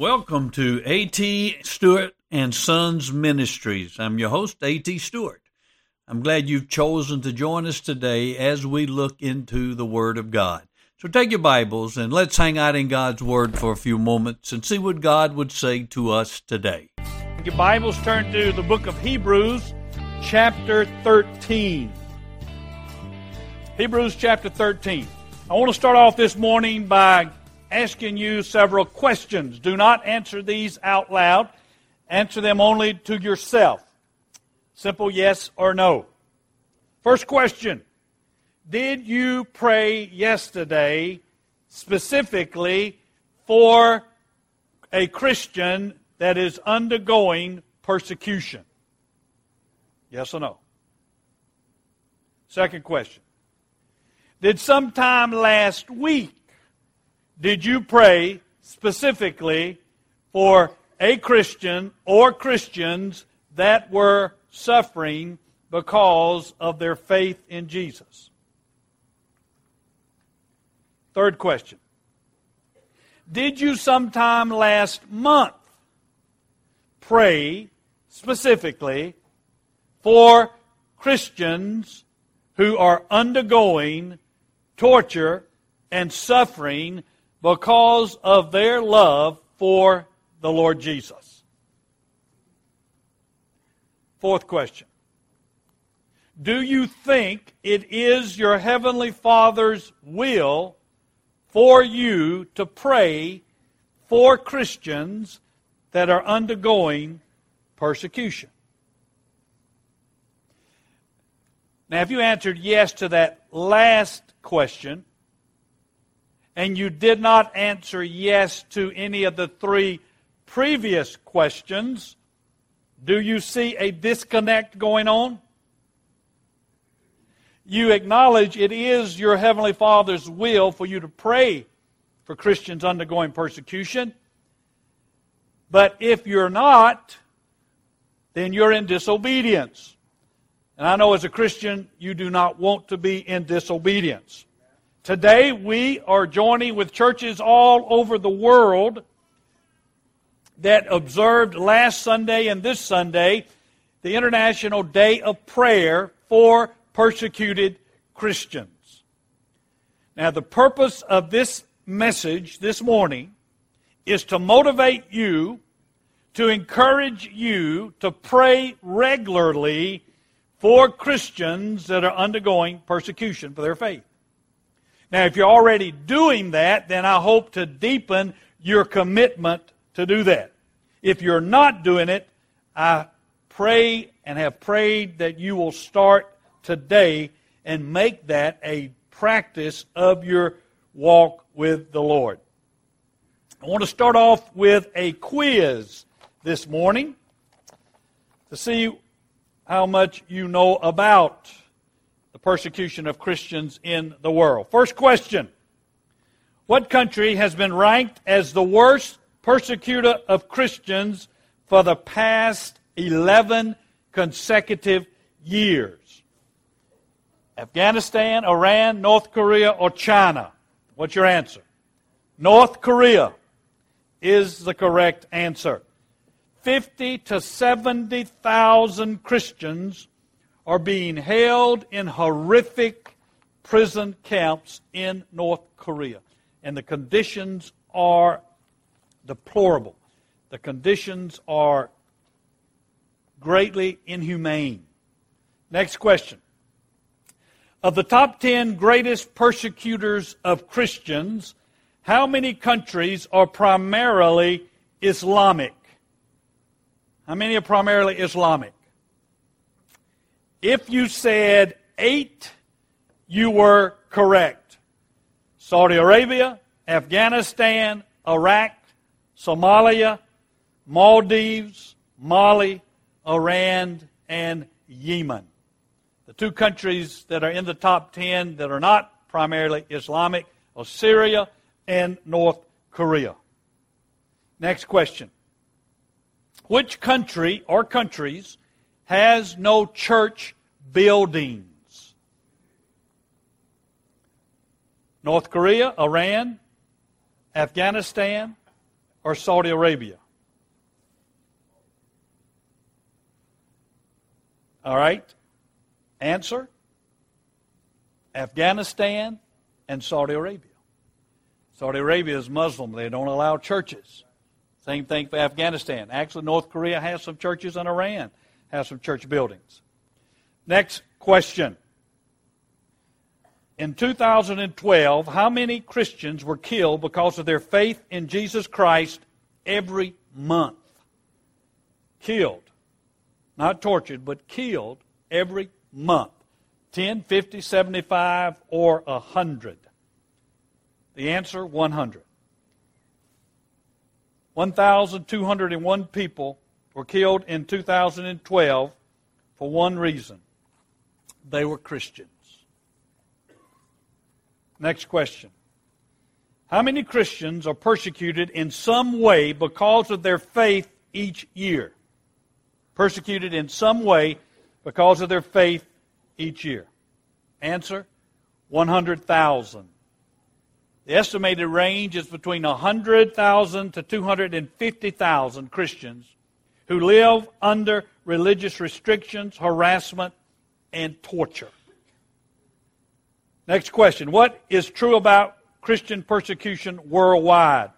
Welcome to A.T. Stewart and Sons Ministries. I'm your host, A.T. Stewart. I'm glad you've chosen to join us today as we look into the Word of God. So take your Bibles and let's hang out in God's Word for a few moments and see what God would say to us today. Your Bibles turn to the book of Hebrews, chapter 13. Hebrews chapter 13. I want to start off this morning by asking you several questions. Do not answer these out loud. Answer them only to yourself. Simple yes or no. First question Did you pray yesterday specifically for a Christian that is undergoing persecution? Yes or no? Second question Did sometime last week did you pray specifically for a Christian or Christians that were suffering because of their faith in Jesus? Third question. Did you sometime last month pray specifically for Christians who are undergoing torture and suffering because of their love for the Lord Jesus. Fourth question. Do you think it is your Heavenly Father's will for you to pray for Christians that are undergoing persecution? Now, if you answered yes to that last question, and you did not answer yes to any of the three previous questions, do you see a disconnect going on? You acknowledge it is your Heavenly Father's will for you to pray for Christians undergoing persecution. But if you're not, then you're in disobedience. And I know as a Christian, you do not want to be in disobedience. Today, we are joining with churches all over the world that observed last Sunday and this Sunday the International Day of Prayer for Persecuted Christians. Now, the purpose of this message this morning is to motivate you, to encourage you to pray regularly for Christians that are undergoing persecution for their faith. Now, if you're already doing that, then I hope to deepen your commitment to do that. If you're not doing it, I pray and have prayed that you will start today and make that a practice of your walk with the Lord. I want to start off with a quiz this morning to see how much you know about persecution of Christians in the world. First question What country has been ranked as the worst persecutor of Christians for the past 11 consecutive years? Afghanistan, Iran, North Korea, or China? What's your answer? North Korea is the correct answer. 50 to 70,000 Christians are being held in horrific prison camps in North Korea. And the conditions are deplorable. The conditions are greatly inhumane. Next question. Of the top 10 greatest persecutors of Christians, how many countries are primarily Islamic? How many are primarily Islamic? If you said eight, you were correct. Saudi Arabia, Afghanistan, Iraq, Somalia, Maldives, Mali, Iran, and Yemen. The two countries that are in the top 10 that are not primarily Islamic are Syria and North Korea. Next question. Which country or countries has no church buildings. North Korea, Iran, Afghanistan, or Saudi Arabia? All right. Answer Afghanistan and Saudi Arabia. Saudi Arabia is Muslim. They don't allow churches. Same thing for Afghanistan. Actually, North Korea has some churches, in Iran has some church buildings. Next question. In 2012, how many Christians were killed because of their faith in Jesus Christ every month? Killed. Not tortured, but killed every month. 10, 50, 75, or 100? The answer 100. 1,201 people were killed in 2012 for one reason they were Christians. Next question. How many Christians are persecuted in some way because of their faith each year? Persecuted in some way because of their faith each year? Answer 100,000. The estimated range is between 100,000 to 250,000 Christians who live under religious restrictions, harassment, and torture. Next question What is true about Christian persecution worldwide?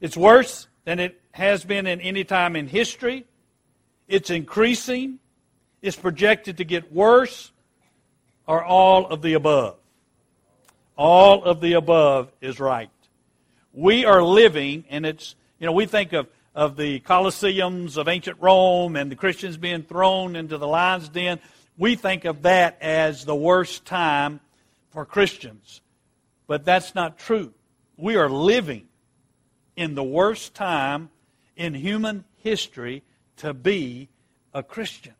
It's worse than it has been in any time in history. It's increasing. It's projected to get worse or all of the above? All of the above is right. We are living, and it's, you know, we think of, of the Colosseums of ancient Rome and the Christians being thrown into the lion's den. We think of that as the worst time for Christians. But that's not true. We are living in the worst time in human history to be a Christian.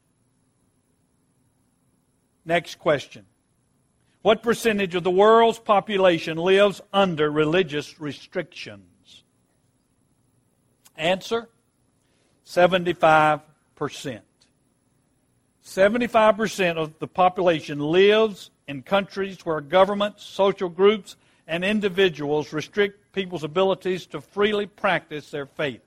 Next question. What percentage of the world's population lives under religious restrictions? Answer 75%. 75% of the population lives in countries where governments, social groups, and individuals restrict people's abilities to freely practice their faith.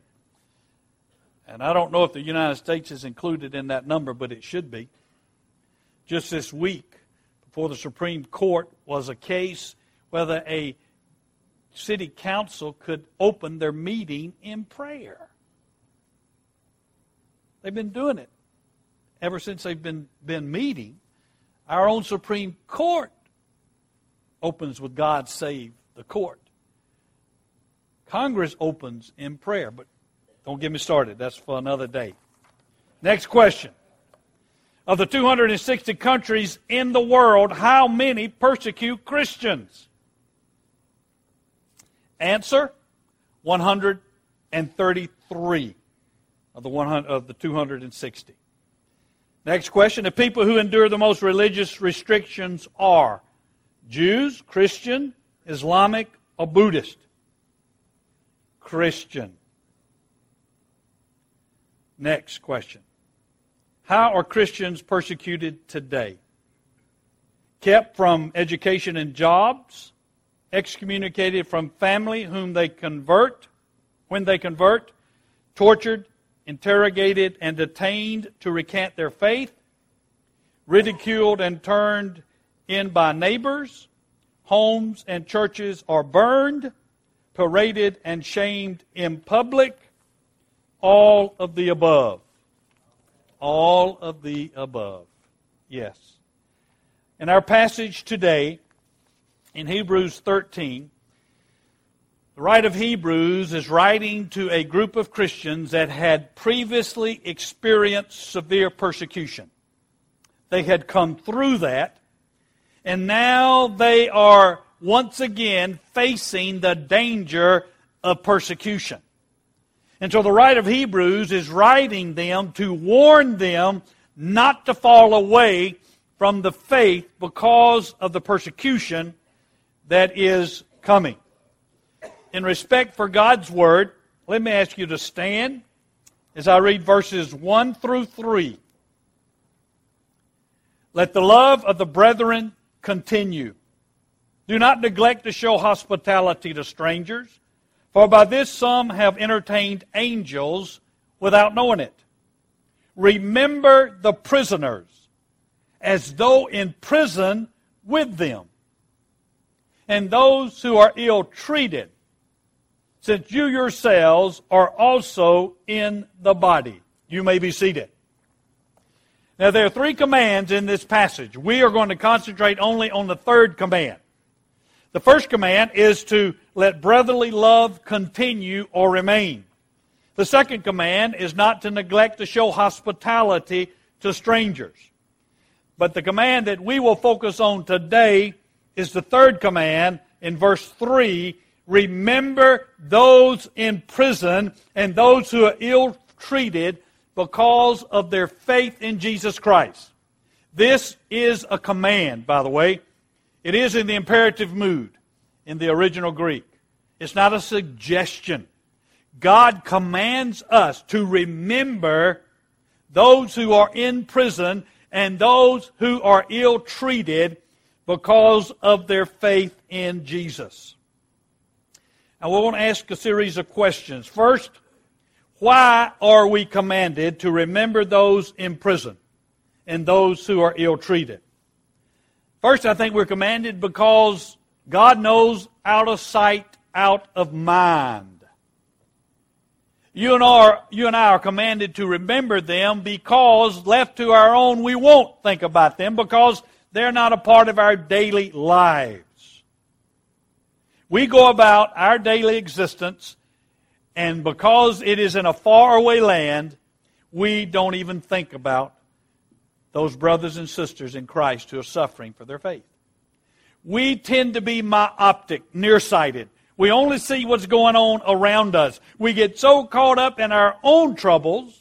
And I don't know if the United States is included in that number, but it should be. Just this week, before the Supreme Court, was a case whether a city council could open their meeting in prayer. They've been doing it ever since they've been, been meeting. Our own Supreme Court opens with God save the court. Congress opens in prayer, but don't get me started. That's for another day. Next question of the 260 countries in the world, how many persecute Christians? Answer 133 of the, 100, of the 260. Next question The people who endure the most religious restrictions are Jews, Christian, Islamic, or Buddhist? Christian. Next question how are Christians persecuted today? Kept from education and jobs, excommunicated from family whom they convert, when they convert, tortured, interrogated, and detained to recant their faith, ridiculed and turned in by neighbors, homes and churches are burned, paraded and shamed in public, all of the above. All of the above. Yes. In our passage today, in Hebrews 13, the writer of Hebrews is writing to a group of Christians that had previously experienced severe persecution. They had come through that, and now they are once again facing the danger of persecution. And so the writer of Hebrews is writing them to warn them not to fall away from the faith because of the persecution that is coming. In respect for God's word, let me ask you to stand as I read verses 1 through 3. Let the love of the brethren continue. Do not neglect to show hospitality to strangers For by this some have entertained angels without knowing it. Remember the prisoners as though in prison with them, and those who are ill treated, since you yourselves are also in the body. You may be seated. Now, there are three commands in this passage. We are going to concentrate only on the third command. The first command is to let brotherly love continue or remain. The second command is not to neglect to show hospitality to strangers. But the command that we will focus on today is the third command in verse 3 Remember those in prison and those who are ill treated because of their faith in Jesus Christ. This is a command, by the way. It is in the imperative mood in the original Greek. It's not a suggestion. God commands us to remember those who are in prison and those who are ill treated because of their faith in Jesus. Now, we want to ask a series of questions. First, why are we commanded to remember those in prison and those who are ill treated? First, I think we're commanded because God knows out of sight, out of mind. You and, our, you and I are commanded to remember them because, left to our own, we won't think about them because they're not a part of our daily lives. We go about our daily existence, and because it is in a faraway land, we don't even think about those brothers and sisters in Christ who are suffering for their faith. We tend to be myopic, nearsighted. We only see what's going on around us. We get so caught up in our own troubles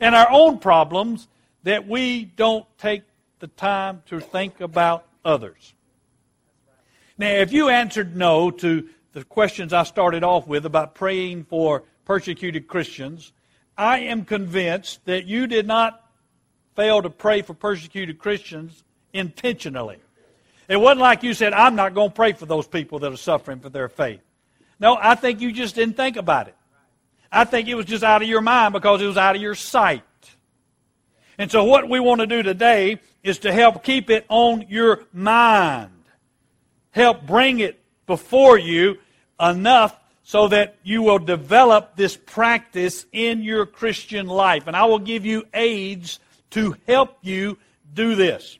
and our own problems that we don't take the time to think about others. Now, if you answered no to the questions I started off with about praying for persecuted Christians, I am convinced that you did not fail to pray for persecuted Christians intentionally. It wasn't like you said, I'm not going to pray for those people that are suffering for their faith. No, I think you just didn't think about it. I think it was just out of your mind because it was out of your sight. And so, what we want to do today is to help keep it on your mind, help bring it before you enough so that you will develop this practice in your Christian life. And I will give you aids to help you do this.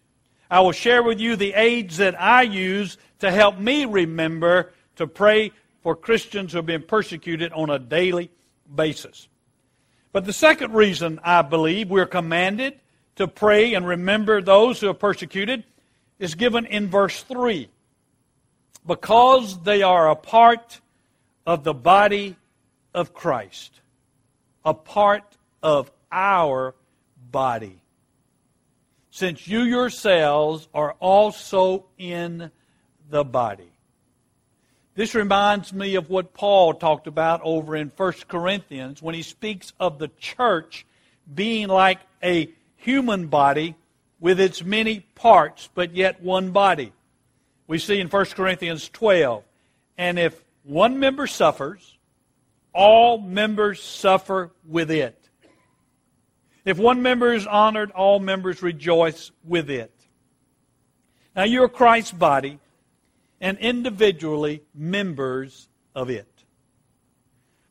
I will share with you the aids that I use to help me remember to pray for Christians who have been persecuted on a daily basis. But the second reason I believe we're commanded to pray and remember those who are persecuted is given in verse 3. Because they are a part of the body of Christ, a part of our body since you yourselves are also in the body. This reminds me of what Paul talked about over in 1 Corinthians when he speaks of the church being like a human body with its many parts, but yet one body. We see in 1 Corinthians 12, and if one member suffers, all members suffer with it. If one member is honored, all members rejoice with it. Now you're Christ's body and individually members of it.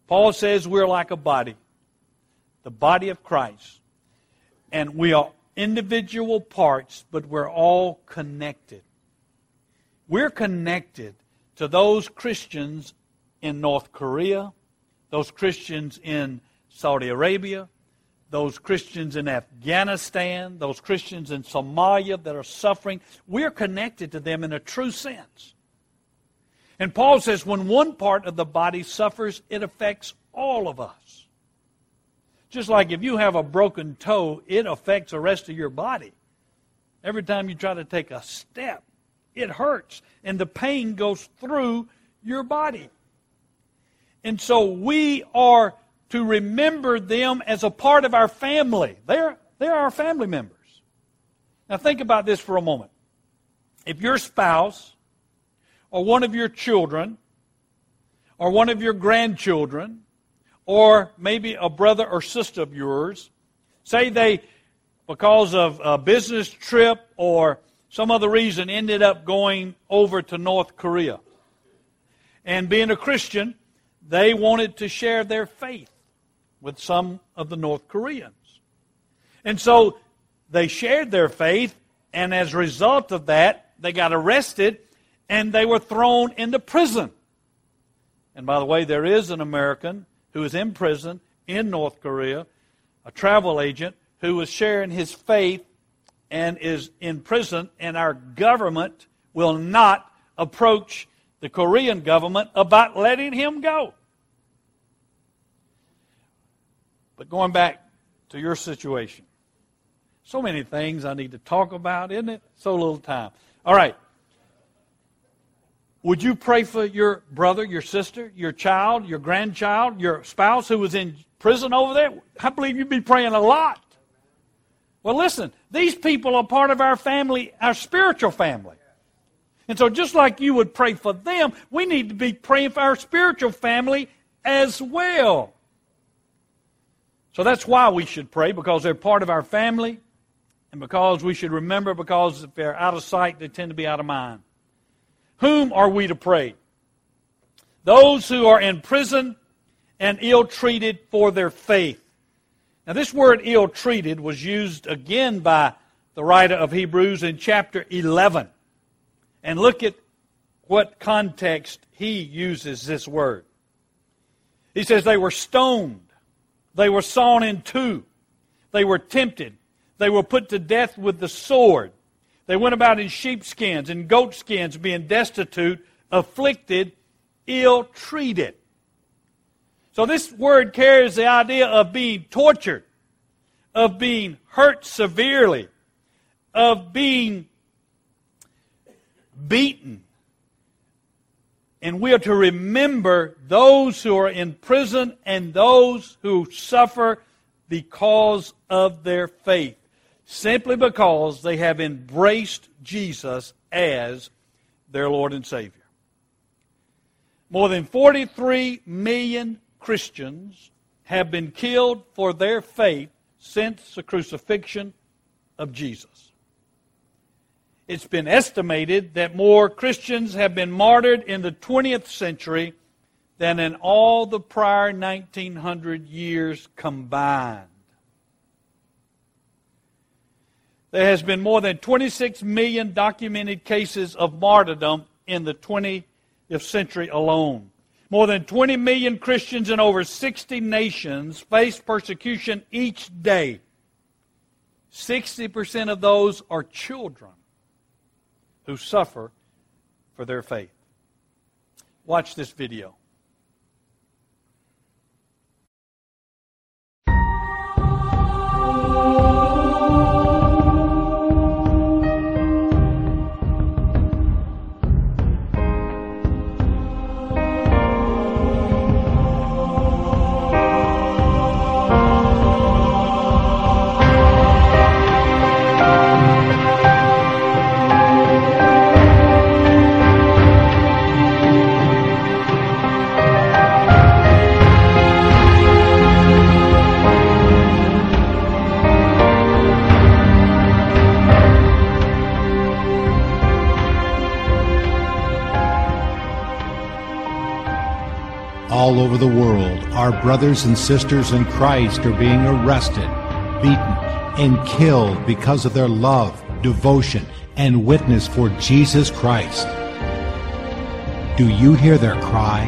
Paul says we're like a body, the body of Christ. And we are individual parts, but we're all connected. We're connected to those Christians in North Korea, those Christians in Saudi Arabia, those Christians in Afghanistan, those Christians in Somalia that are suffering, we're connected to them in a true sense. And Paul says when one part of the body suffers, it affects all of us. Just like if you have a broken toe, it affects the rest of your body. Every time you try to take a step, it hurts, and the pain goes through your body. And so we are to remember them as a part of our family. They're, they're our family members. Now, think about this for a moment. If your spouse or one of your children or one of your grandchildren, or maybe a brother or sister of yours, say they, because of a business trip or some other reason, ended up going over to North Korea. And being a Christian, they wanted to share their faith with some of the North Koreans. And so they shared their faith, and as a result of that, they got arrested and they were thrown into prison. And by the way, there is an American who is in prison in North Korea, a travel agent who was sharing his faith and is in prison, and our government will not approach the Korean government about letting him go. But going back to your situation, so many things I need to talk about, isn't it? So little time. All right. Would you pray for your brother, your sister, your child, your grandchild, your spouse who was in prison over there? I believe you'd be praying a lot. Well, listen, these people are part of our family, our spiritual family. And so, just like you would pray for them, we need to be praying for our spiritual family as well. So that's why we should pray, because they're part of our family, and because we should remember, because if they're out of sight, they tend to be out of mind. Whom are we to pray? Those who are in prison and ill treated for their faith. Now, this word ill treated was used again by the writer of Hebrews in chapter 11. And look at what context he uses this word. He says they were stoned, they were sawn in two, they were tempted, they were put to death with the sword. They went about in sheepskins and goatskins, being destitute, afflicted, ill treated. So this word carries the idea of being tortured, of being hurt severely, of being beaten. And we are to remember those who are in prison and those who suffer because of their faith, simply because they have embraced Jesus as their Lord and Savior. More than 43 million Christians have been killed for their faith since the crucifixion of Jesus. It's been estimated that more Christians have been martyred in the 20th century than in all the prior 1900 years combined. There has been more than 26 million documented cases of martyrdom in the 20th century alone. More than 20 million Christians in over 60 nations face persecution each day. 60% of those are children who suffer for their faith. Watch this video. Over the world, our brothers and sisters in Christ are being arrested, beaten, and killed because of their love, devotion, and witness for Jesus Christ. Do you hear their cry?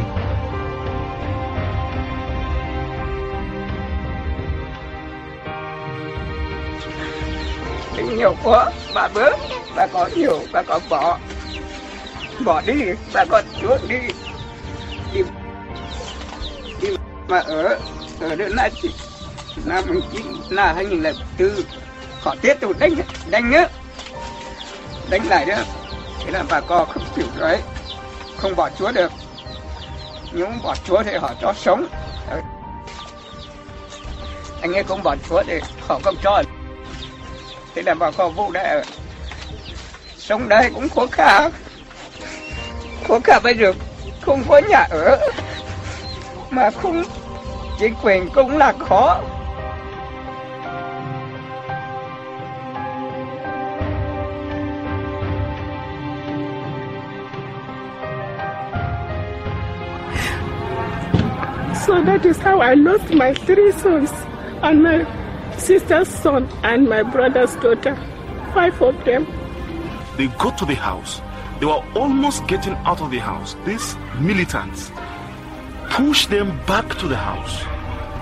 nhiều quá bà bớt bà có nhiều bà có bỏ bỏ đi bà đi đi mà ở ở đây là chỉ năm chín là hai nghìn tư. Họ tiếp tục đánh đánh nhớ. Đánh lại nữa thế là bà con không chịu đấy không bỏ chúa được. Nếu bỏ chúa thì họ cho sống. Anh ấy không bỏ chúa thì họ không cho. Thế là bà con vụ đã sống đây cũng khó khăn. Khó khăn bây giờ không có nhà ở. Mà không chính quyền cũng là khó So that is how I lost my three sons and my sister's son and my brother's daughter. Five of them. They got to the house. They were almost getting out of the house. These militants pushed them back to the house,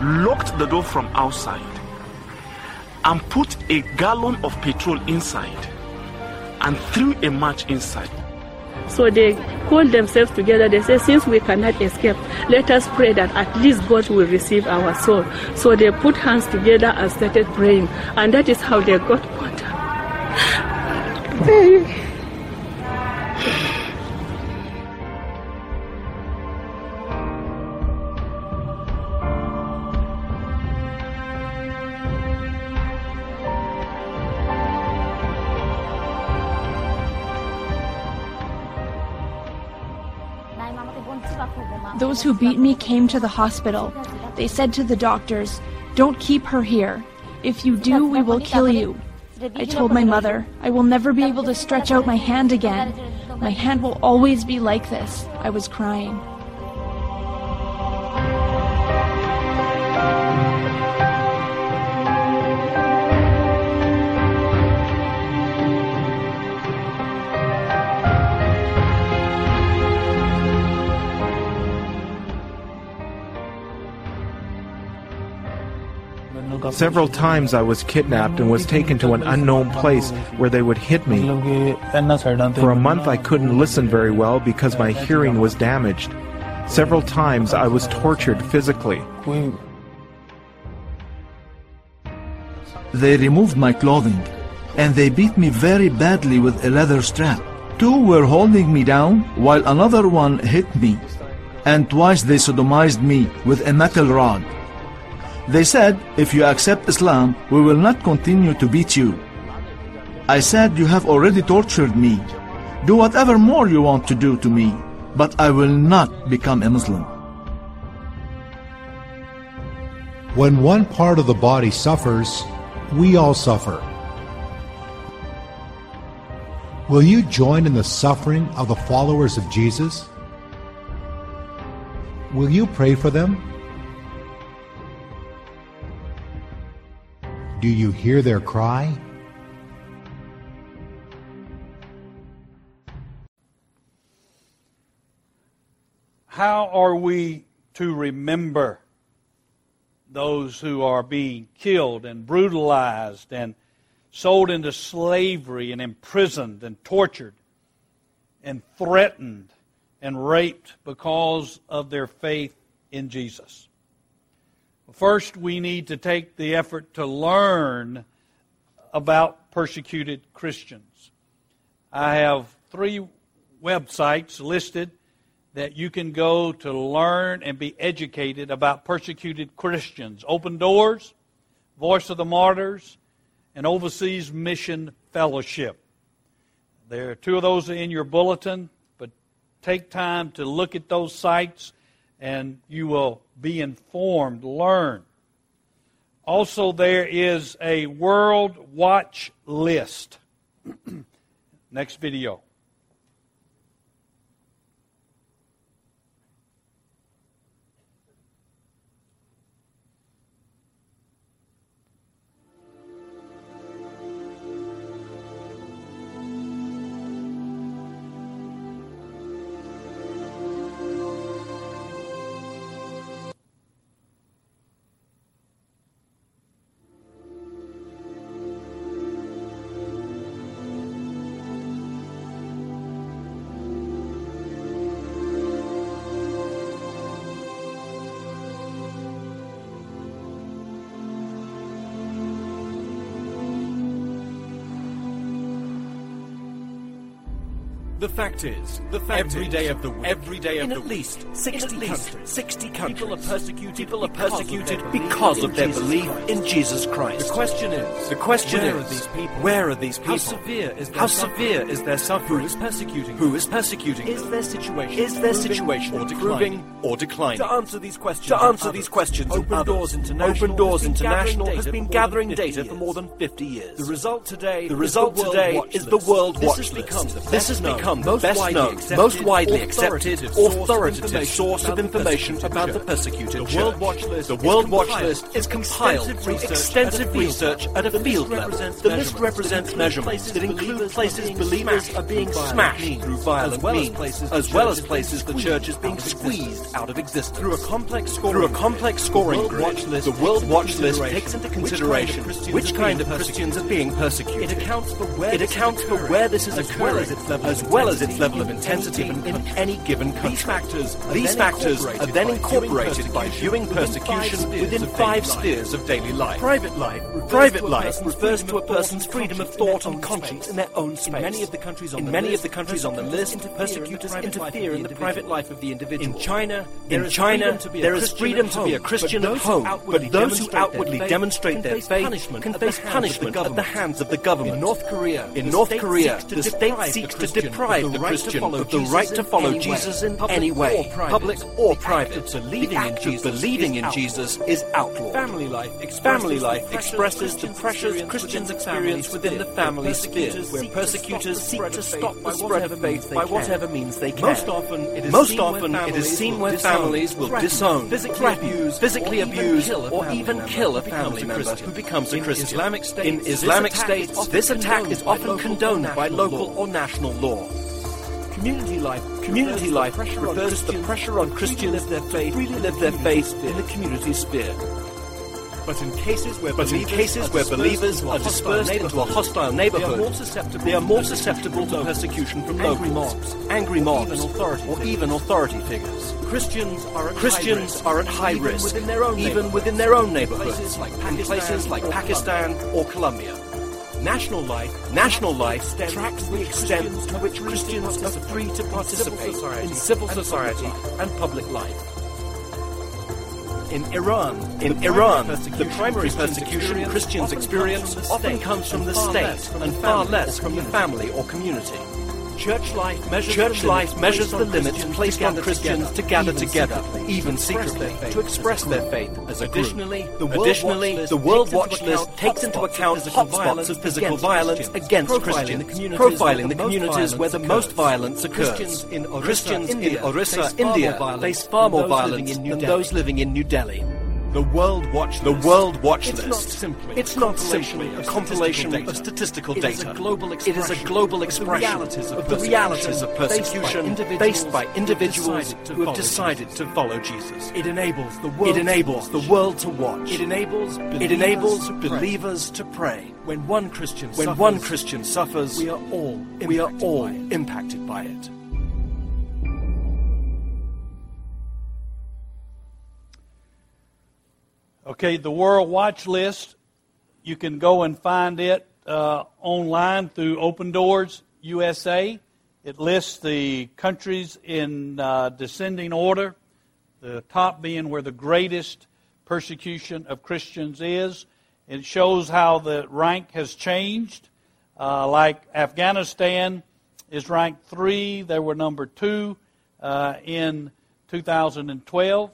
locked the door from outside, and put a gallon of petrol inside and threw a match inside. So they called themselves together. They said, since we cannot escape, let us pray that at least God will receive our soul. So they put hands together and started praying. And that is how they got water. Those who beat me came to the hospital. They said to the doctors, Don't keep her here. If you do, we will kill you. I told my mother, I will never be able to stretch out my hand again. My hand will always be like this. I was crying. Several times I was kidnapped and was taken to an unknown place where they would hit me. For a month I couldn't listen very well because my hearing was damaged. Several times I was tortured physically. They removed my clothing and they beat me very badly with a leather strap. Two were holding me down while another one hit me. And twice they sodomized me with a metal rod. They said, if you accept Islam, we will not continue to beat you. I said, you have already tortured me. Do whatever more you want to do to me, but I will not become a Muslim. When one part of the body suffers, we all suffer. Will you join in the suffering of the followers of Jesus? Will you pray for them? Do you hear their cry? How are we to remember those who are being killed and brutalized and sold into slavery and imprisoned and tortured and threatened and raped because of their faith in Jesus? First, we need to take the effort to learn about persecuted Christians. I have three websites listed that you can go to learn and be educated about persecuted Christians Open Doors, Voice of the Martyrs, and Overseas Mission Fellowship. There are two of those in your bulletin, but take time to look at those sites and you will be informed, learn. Also, there is a World Watch List. Next video. The fact is, the fact every is, day of the week, every day of in the at week, least 60 at least countries, 60 countries, people are persecuted, people are persecuted because of their belief belief in Jesus Christ. The question is, The question where is, are these people? where are these people? How severe is their How suffering? severe is their suffering? Who is persecuting Who them? is persecuting Is their situation Is their improving situation or declining? or declining? To answer these questions, To answer these questions, Open others, Doors International, Open Doors has been International gathering has data been for more gathering than 50 data for years. more than 50 years. The result today, The is result the World today is the World Watch has List. become This has best become the most best widely known, accepted, most widely accepted, authoritative source of authoritative source of information about the the persecuted The church. World Watch List The World Watch List is compiled extensive from extensive a field research at a The field level. represents The list represents measurements. That include places believers are being smashed through violent means, places as well as places the church is being squeezed out of existence. Through a complex scoring Through a grid, complex the scoring World Watch List the World takes Watch into List consideration takes into consideration which kind of Christians are being persecuted. It accounts for where this is occurring, where this is as well as its level of well as its intensity level of any intensity in, any given country. These factors are These then factors are incorporated then by viewing incorporated by persecution viewing within five persecution spheres within of five daily life. spheres of daily life. Private life refers Private to a life person's refers freedom to a of thought person's and freedom of conscience in their thought and own conscience in their own space. In many of the countries on the list, of the countries on the list, persecutors interfere in the private life of the interfere in the individual. private life of the individual. In China, In China, freedom to be a there is freedom to be a Christian at home, but those who outwardly demonstrate their faith can face hands of the punishment at the hands of the government. In North Korea, In the North state Korea, seeks to the state deprive seeks to Christian deprive the the right to Christian follow of the Jesus right to in follow Jesus in public any way, or private. public or private. believing in Jesus is outlawed. Family life expresses the pressures Christians experience within the family sphere, where persecutors seek to stop the spread of faith by whatever means they can. whatever means they can. Most often, it is seen where families will disown, families will threaten, disown, physically abuse, or even kill a family member who becomes a Christian. who becomes a In Islamic states, this attack is often this attack is condoned by local or national law. Or national law. Community life Community life refers to the pressure on Christians live their faith, freely live their faith in the community sphere. But in cases where But in believers cases are where dispersed believers into a are hostile dispersed into a neighborhood, hostile they are neighborhood, more susceptible they are to more persecution susceptible from to persecution from angry mobs, angry or mobs, even authority or figures. even authority figures. Christians are at Christians high risk, are at high even risk, within their own even within their own neighborhoods, like in places like Pakistan or Colombia. National life, National life tracks the extent to which Christians are free to participate in civil society and public life. In Iran, In the Iran, the primary persecution Christians experience often comes from the state and far less from the family or community. Church life measures Church the life limits measures placed the on limits Christians placed to on gather Christians to together, gather even together, secretly, even to express secretly, their faith to express their faith as a group. Additionally, the World Additionally, Watch List the World takes Watch into List account takes into account physical hotspots of physical violence against Christians, profiling the communities where the most violence occurs. Christians in Orissa, India, face far more violence than those living in New Delhi. Those living in New The World Watch The List. World Watch It's List. not simply It's a not compilation simply a of compilation statistical of data. statistical It is data. a global It is a expression global of the expression realities of of the realities of persecution persecution faced by faced by individuals individuals who who have have decided decided to to follow Jesus. It enables the world It enables to the watch. world to watch. It enables It enables believers to pray. to pray. When one Christian When suffers, one Christian suffers, we are all we are all by it. impacted by it. Okay, the World Watch List, you can go and find it uh, online through Open Doors USA. It lists the countries in uh, descending order, the top being where the greatest persecution of Christians is. It shows how the rank has changed. Uh, like Afghanistan is ranked three, they were number two uh, in 2012.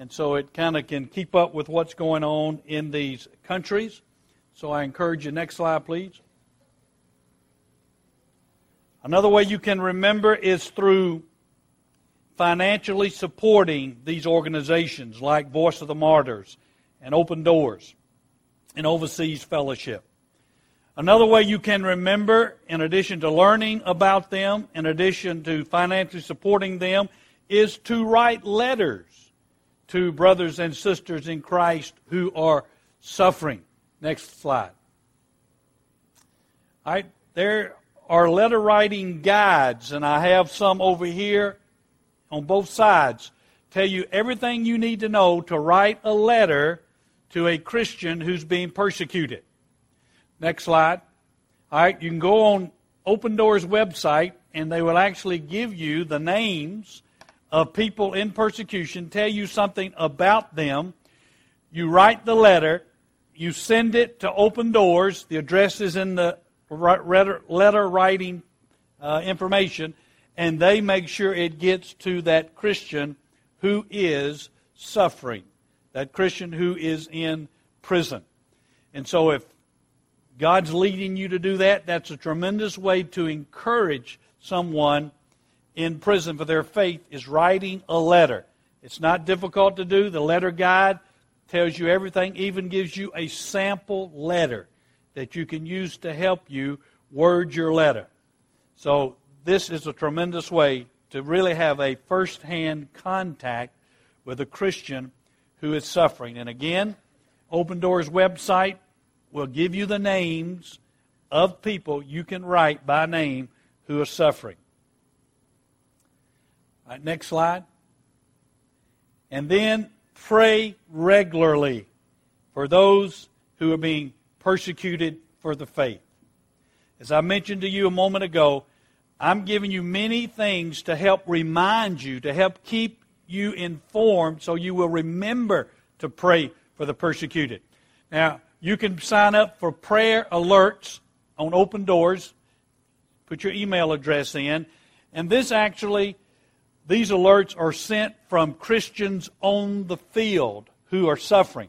And so it kind of can keep up with what's going on in these countries. So I encourage you, next slide, please. Another way you can remember is through financially supporting these organizations like Voice of the Martyrs and Open Doors and Overseas Fellowship. Another way you can remember, in addition to learning about them, in addition to financially supporting them, is to write letters to brothers and sisters in Christ who are suffering. Next slide. All right, there are letter writing guides, and I have some over here on both sides. Tell you everything you need to know to write a letter to a Christian who's being persecuted. Next slide. All right, you can go on Open Doors website, and they will actually give you the names of people in persecution, tell you something about them. You write the letter, you send it to Open Doors. The address is in the letter writing uh, information, and they make sure it gets to that Christian who is suffering, that Christian who is in prison. And so, if God's leading you to do that, that's a tremendous way to encourage someone in prison for their faith is writing a letter. It's not difficult to do. The letter guide tells you everything, even gives you a sample letter that you can use to help you word your letter. So, this is a tremendous way to really have a first hand contact with a Christian who is suffering. And again, Open Doors website will give you the names of people you can write by name who are suffering. Right, next slide. And then pray regularly for those who are being persecuted for the faith. As I mentioned to you a moment ago, I'm giving you many things to help remind you, to help keep you informed so you will remember to pray for the persecuted. Now, you can sign up for prayer alerts on Open Doors. Put your email address in. And this actually, these alerts are sent from Christians on the field who are suffering.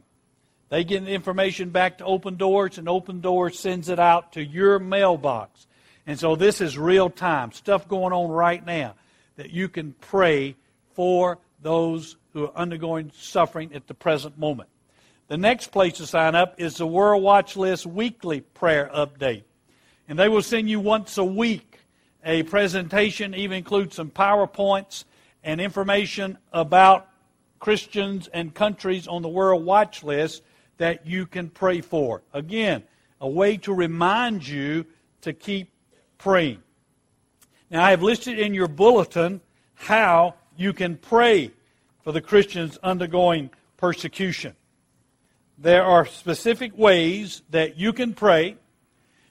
They get the information back to Open Doors, and Open Doors sends it out to your mailbox. And so this is real time, stuff going on right now that you can pray for those who are undergoing suffering at the present moment. The next place to sign up is the World Watch List weekly prayer update. And they will send you once a week a presentation, even includes some PowerPoints and information about Christians and countries on the World Watch List that you can pray for. Again, a way to remind you to keep praying. Now, I have listed in your bulletin how you can pray for the Christians undergoing persecution. There are specific ways that you can pray.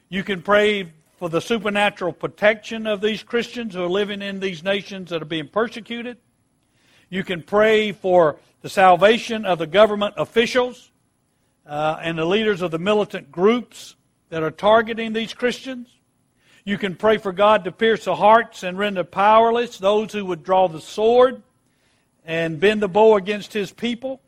You can pray for the supernatural protection of these Christians who are living in these nations that are being persecuted. You can pray for the salvation of the government officials uh, and the leaders of the militant groups that are targeting these Christians. You can pray for God to pierce the hearts and render powerless those who would draw the sword and bend the bow against his people.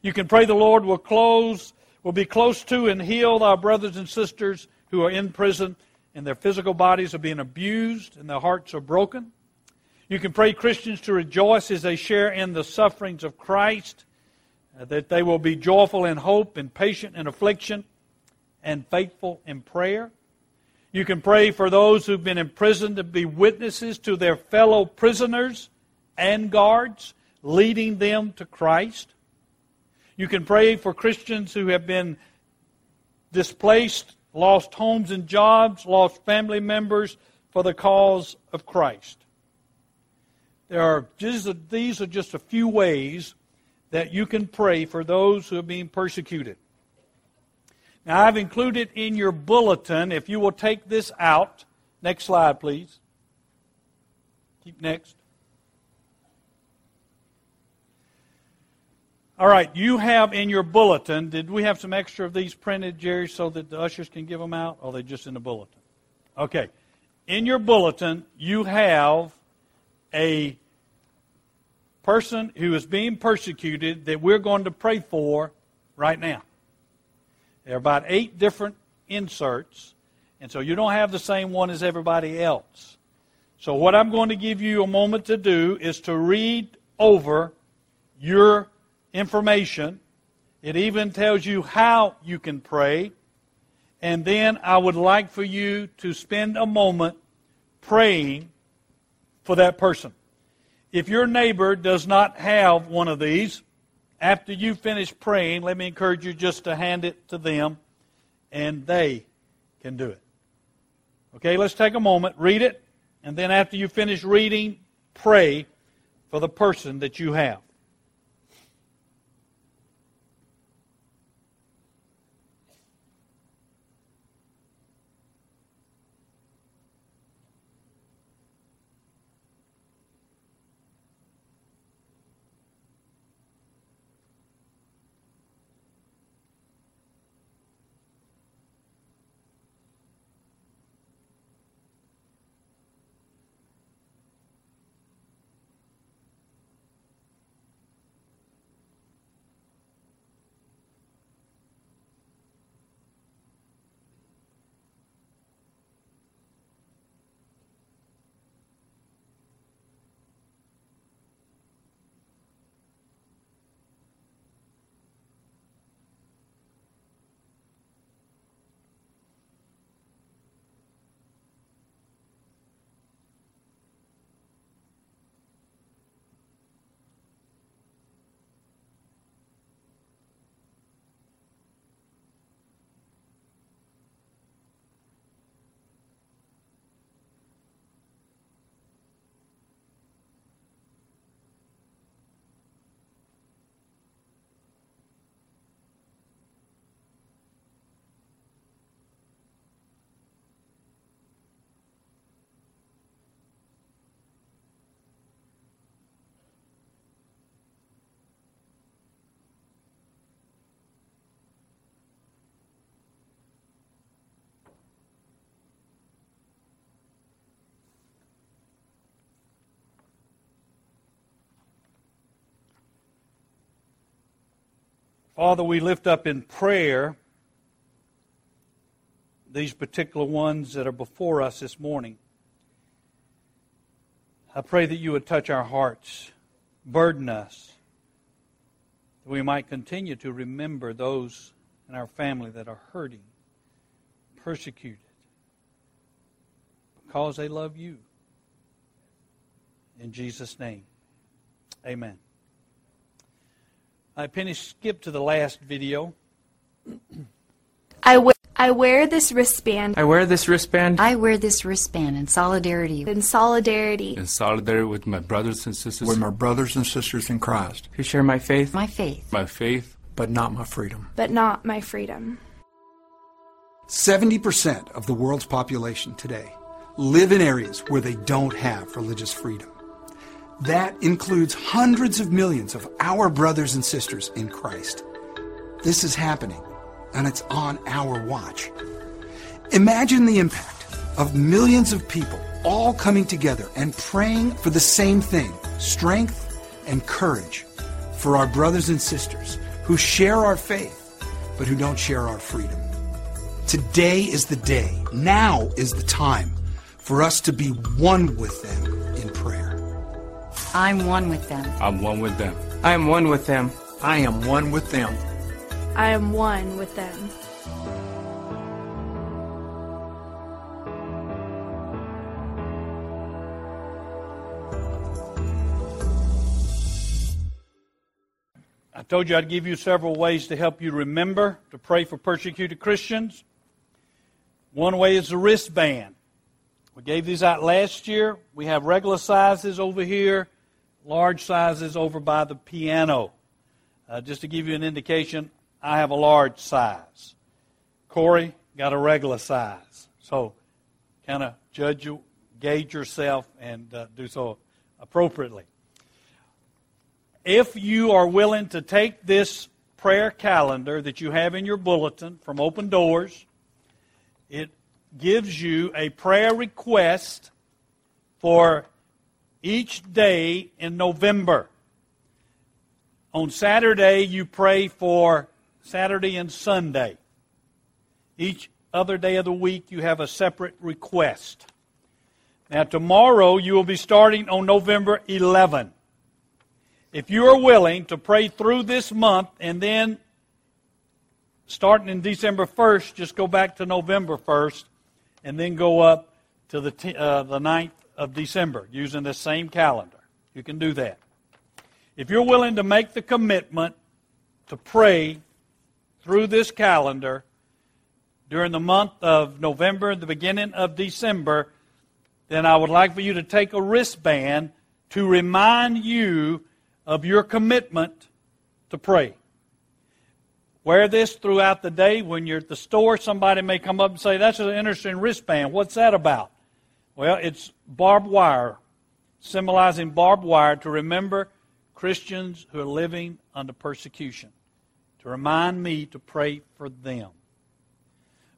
You can pray the Lord will close, will be close to and heal our brothers and sisters who are in prison and their physical bodies are being abused and their hearts are broken. You can pray Christians to rejoice as they share in the sufferings of Christ, uh, that they will be joyful in hope and patient in affliction and faithful in prayer. You can pray for those who've been imprisoned to be witnesses to their fellow prisoners and guards, leading them to Christ. You can pray for Christians who have been displaced, lost homes and jobs, lost family members for the cause of Christ. There are these are just a few ways that you can pray for those who are being persecuted. Now, I've included in your bulletin, if you will take this out. Next slide, please. Keep next. All right, you have in your bulletin, did we have some extra of these printed, Jerry, so that the ushers can give them out? Or are they just in the bulletin? Okay. In your bulletin, you have a person who is being persecuted that we're going to pray for right now. There are about eight different inserts, and so you don't have the same one as everybody else. So, what I'm going to give you a moment to do is to read over your information. It even tells you how you can pray. And then I would like for you to spend a moment praying for that person. If your neighbor does not have one of these, after you finish praying, let me encourage you just to hand it to them and they can do it. Okay, let's take a moment, read it, and then after you finish reading, pray for the person that you have. Father, we lift up in prayer these particular ones that are before us this morning. I pray that you would touch our hearts, burden us, that we might continue to remember those in our family that are hurting, persecuted, because they love you. In Jesus' name, amen. I finished, skip to the last video. I wear, I wear this wristband I wear this wristband I wear this wristband in solidarity. in solidarity in solidarity with my brothers and sisters, with my brothers and sisters in Christ, who share my faith, My faith. my faith, but not my freedom. but not my freedom. 70% of the world's population today live in areas where they don't have religious freedom. That includes hundreds of millions of our brothers and sisters in Christ. This is happening, and it's on our watch. Imagine the impact of millions of people all coming together and praying for the same thing strength and courage for our brothers and sisters who share our faith, but who don't share our freedom. Today is the day, now is the time for us to be one with them. I'm one with them. I'm one with them. I am one with them. I am one with them. I am one with them. I told you I'd give you several ways to help you remember to pray for persecuted Christians. One way is the wristband. We gave these out last year. We have regular sizes over here, large sizes over by the piano. Uh, just to give you an indication, I have a large size. Corey got a regular size. So kind of judge you, gauge yourself, and uh, do so appropriately. If you are willing to take this prayer calendar that you have in your bulletin from Open Doors, it gives you a prayer request for each day in November. On Saturday, you pray for Saturday and Sunday. Each other day of the week, you have a separate request. Now, tomorrow, you will be starting on November 11. If you are willing to pray through this month and then starting in December 1st, just go back to November 1st and then go up to the, t- uh, the 9th of December using the same calendar. You can do that. If you're willing to make the commitment to pray through this calendar during the month of November the beginning of December, then I would like for you to take a wristband to remind you of your commitment to pray. Wear this throughout the day. When you're at the store, somebody may come up and say, That's an interesting wristband. What's that about? Well, it's barbed wire, symbolizing barbed wire to remember Christians who are living under persecution, to remind me to pray for them.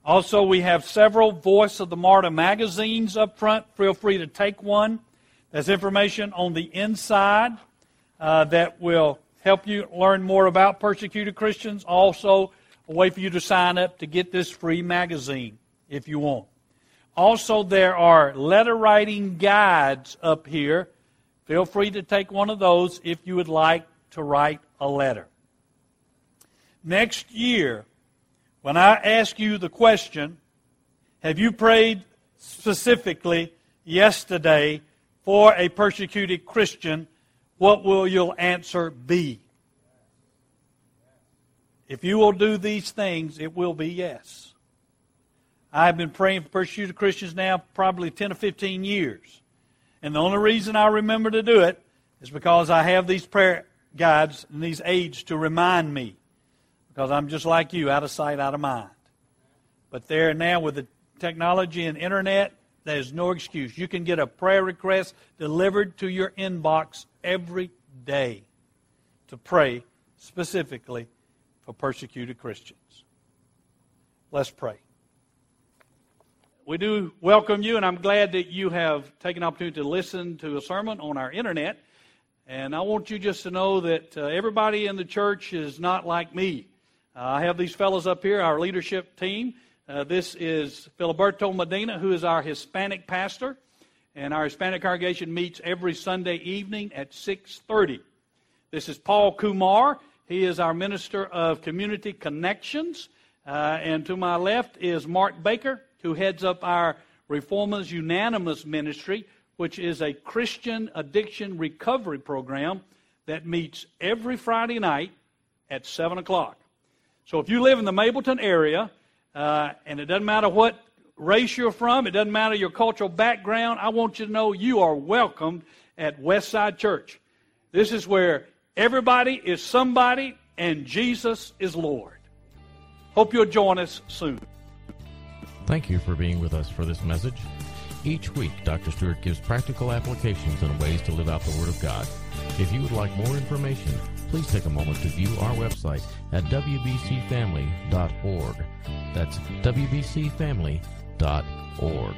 Also, we have several Voice of the Martyr magazines up front. Feel free to take one. There's information on the inside uh, that will help you learn more about persecuted Christians. Also, a way for you to sign up to get this free magazine if you want. Also, there are letter writing guides up here. Feel free to take one of those if you would like to write a letter. Next year, when I ask you the question, have you prayed specifically yesterday for a persecuted Christian? What will your answer be? If you will do these things, it will be yes. I've been praying for persecuted Christians now probably 10 or 15 years. And the only reason I remember to do it is because I have these prayer guides and these aids to remind me. Because I'm just like you, out of sight, out of mind. But there now with the technology and internet, there's no excuse. You can get a prayer request delivered to your inbox every day to pray specifically for persecuted Christians. Let's pray. We do welcome you, and I'm glad that you have taken opportunity to listen to a sermon on our internet. And I want you just to know that uh, everybody in the church is not like me. Uh, I have these fellows up here, our leadership team. Uh, this is Filiberto Medina, who is our Hispanic pastor. And our Hispanic congregation meets every Sunday evening at 6.30. This is Paul Kumar. He is our Minister of Community Connections. Uh, and to my left is Mark Baker, who heads up our Reformers Unanimous Ministry, which is a Christian addiction recovery program that meets every Friday night at 7 o'clock. So if you live in the Mableton area, uh, and it doesn't matter what race you're from, it doesn't matter your cultural background, I want you to know you are welcomed at Westside Church. This is where everybody is somebody and Jesus is Lord. Hope you'll join us soon. Thank you for being with us for this message. Each week, Dr. Stewart gives practical applications and ways to live out the Word of God. If you would like more information, please take a moment to view our website at wbcfamily.org. That's wbcfamily.org.